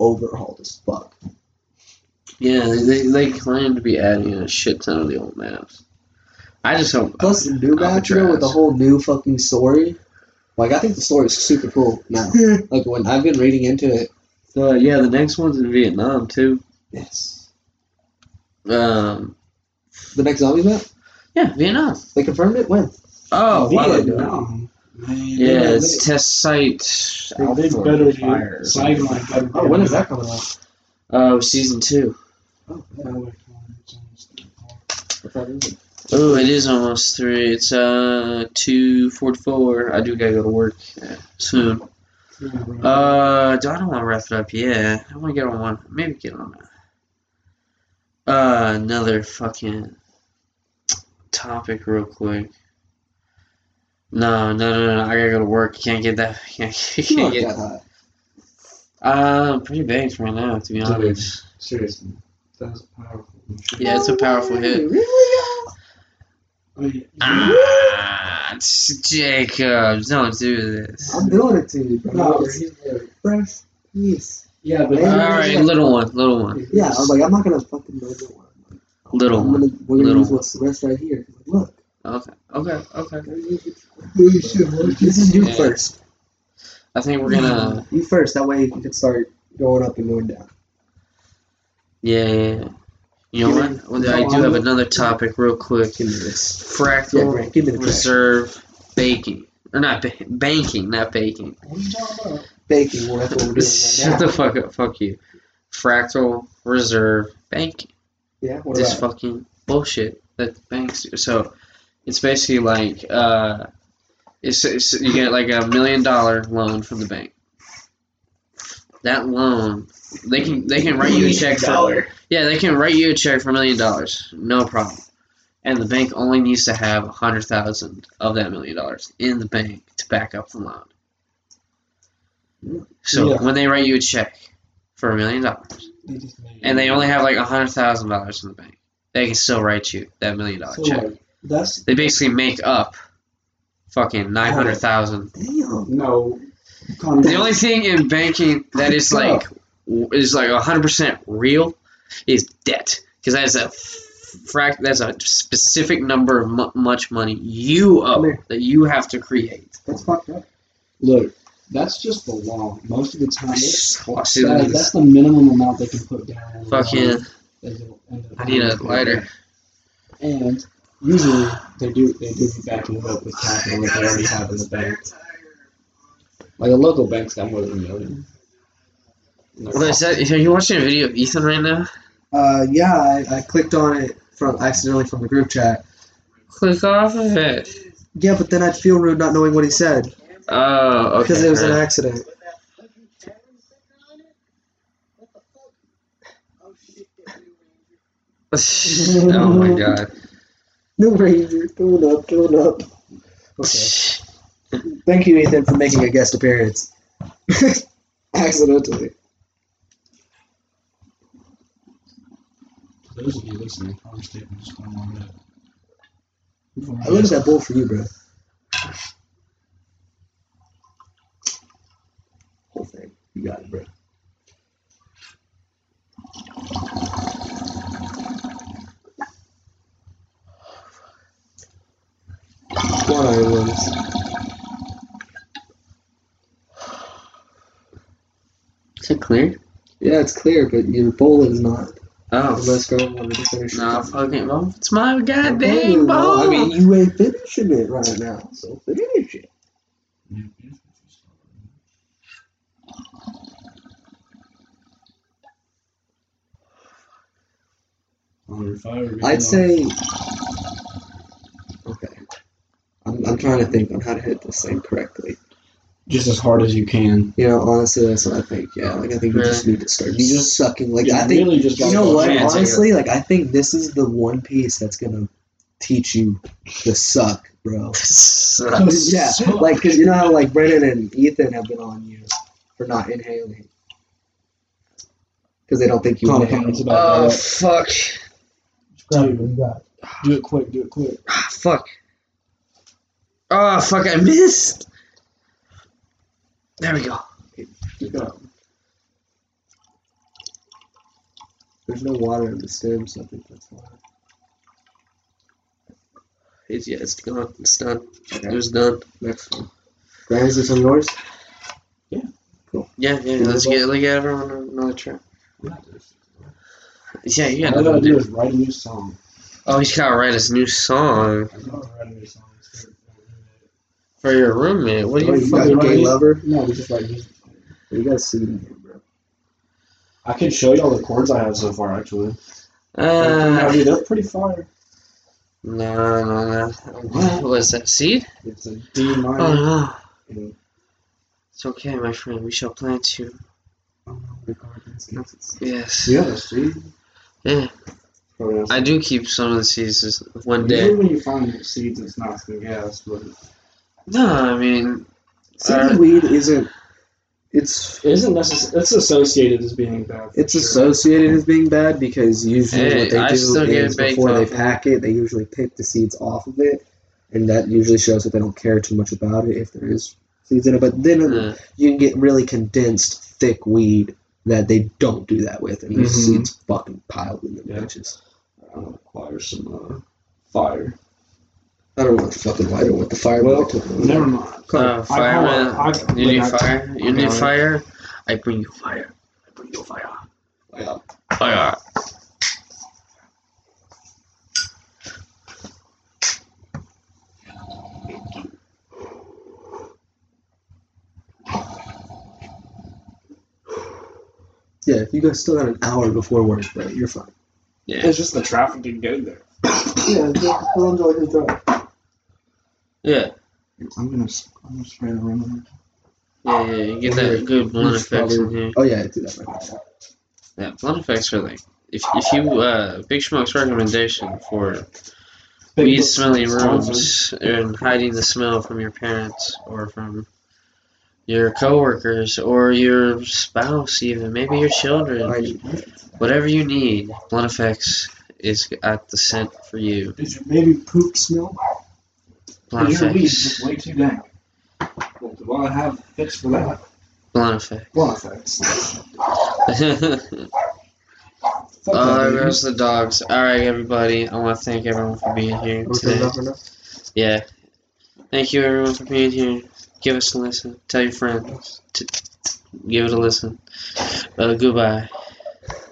overhauled as fuck. yeah, they, they, they claim to be adding a shit ton of the old maps. I just hope. Plus the new map, you know, with a whole new fucking story. Like I think the story is super cool now. like when I've been reading into it. Uh, yeah, the next one's in Vietnam too. Yes. Um, The next zombies map? yeah, Vietnam. They confirmed it when? Oh, wow. Vietnam. Man, Yeah, they- it's test site. they, they Alpha better Fire. do sideline better. Oh, when is that coming out? Oh, season two. Oh, yeah. What's that is? Oh, it is almost three. It's uh two forty-four. I do gotta go to work uh, soon. Uh, do I don't want to wrap it up? Yeah, I want to get on one. Maybe get on a, uh another fucking topic real quick. No, no, no, no. I gotta go to work. Can't get that. Can't, can't get. that high. Uh, I'm pretty baked right now, to be honest. Seriously, that's powerful. Yeah, it's a powerful hit. Really? I mean, Ah, it's Jacob, don't do this. I'm doing it to you, bro. no, It's he's like, fresh piece. yeah, but All right, little one, little one, Yeah, I was like, I'm not gonna fucking know the one. little I'm one. gonna, we're gonna Little use what's the rest right here. Look, Okay, okay, okay. this is you Yeah. first. I think we're gonna. You first. That way you can start going up and going down. Yeah, yeah. yeah. You know what? Well, I do have another topic, real quick. Give me this. Yeah, Fractal give me the trash. reserve baking, or not ba- banking, not baking. What are you talking about? Baking. Well, that's what we're doing Shut the fuck up. Fuck you. Fractal reserve banking. Yeah. What this about? fucking bullshit that banks do. So it's basically like uh, it's, it's you get like a million dollar loan from the bank. That loan, they can they can write you a check for yeah they can write you a check for a million dollars, no problem. And the bank only needs to have a hundred thousand of that million dollars in the bank to back up the loan. So Yeah. when they write you a check, for a million dollars, They just made and they only have like a hundred thousand dollars in the bank, they can still write you that million dollar so check. like, that's They basically make up fucking nine hundred thousand. Damn. no. The only thing in banking that is like is like hundred percent real is debt, because that is a frac. That's a specific number of mu- much money you owe that you have to create. That's fucked up. Look, that's just the law. Most of the time, it's, See, that- that's the minimum amount they can put down. Fucking, They will end up I need a lighter. And usually they do they do be backing it up with capital that they already have in the bank. Like a local bank's got more than a million. And they're Well, is that, are you watching a video of Ethan right now? Uh, yeah, I, I clicked on it from accidentally from the group chat. Click off of it. Yeah, but then I'd feel rude not knowing what he said Oh, okay. because it was an accident. oh my god. No Ranger, going up, going up. Okay. Thank you, Ethan, for making a guest appearance. Accidentally. For those of you listening, our statement just went on red. I look at that bowl for you, bro. Whole thing. You got it, bro. One iron ones. Is it clear? Yeah, it's clear, but your bowl is not. Oh. Unless girl wanted to finish. No, fucking well, it's my goddamn oh, well, ball. I mean, you ain't finishing it right now, so finish it. I'd say. Okay. I'm, I'm trying to think on how to hit this thing correctly. Just as hard as you can. You know, honestly, that's what I think. Yeah, like I think you just need to start. You just sucking. Like I think. really just You know what? Honestly, like I think this is the one piece that's gonna teach you to suck, bro. yeah, like because you know how like Brennan and Ethan have been on you for not inhaling because they don't think you Common inhale. comments about Oh that. fuck! Grab it, you got. Do it quick. Do it quick. Ah, fuck! Oh fuck! I missed. There we go. Keep going. There's no water in the stem, so I think that's why. It's, yeah, it's gone. It's done. It was done. Next one. Grant, is this on yours? Yeah, yeah. Let's get let's get everyone another trip. Yeah, you got All I gotta do do. is write a new song. Oh, he's gotta write his new song I gotta write a new song. For your roommate. What Oh, you you fucking? gay lover? No, we just like music. You got a in bro. I can show you all the chords I have so far, actually. Uh, dude, they're pretty fire. no, no, no. What was that? Seed? It's a D Oh minor. no. and- It's okay, my friend. We shall plant you. Oh, no, the Guardians gets it. Yes. Yeah, that's D. Yeah. I do keep some of the seeds one day. when you find seeds, it's not some gas, but No, I mean, CD Uh, weed isn't. It's it isn't necessarily. It's associated as being bad. it's sure. associated as being bad because usually Hey, what they I do is before they off of it. pack it, they usually pick the seeds off of it, and that usually shows that they don't care too much about it if there is seeds in it. But then uh, you can get really condensed, thick weed that they don't do that with, and the Mhm. seeds fucking piled in the Yeah. bitches. I'm gonna acquire some uh, fire. I don't want a fucking lighter with the fire. Well, took it. never mind. uh, fireman. I call it- I- You need I- fire? You I need call fire? I bring you fire. I bring you fire. Yeah. Fire. Yeah, if you guys still got an hour before work, bro, you're fine. Yeah. It's just the traffic to go there. Yeah, we'll enjoy his drive. Yeah. I'm gonna, I'm gonna spray the rim. Yeah, yeah, you get that good blunt Just effects in here. Oh yeah, do that right now. Yeah, blunt effects are like if if you uh Big Smoke's recommendation for weed smelling rooms and hiding the smell from your parents or from your coworkers, or your spouse, even maybe your children. Whatever you need, Blunt Effects is at the scent for you. Does your baby poop smell? Blunt Your weed Effects. is way too dank. Well, do I have a fix for that? Blunt Effects. Well, thanks. Fuck Oh, that, there goes the dogs. All right, everybody. I want to thank everyone for being here today. Yeah. Thank you, everyone, for being here. Give us a listen. Tell your friends. To give it a listen. Uh, goodbye.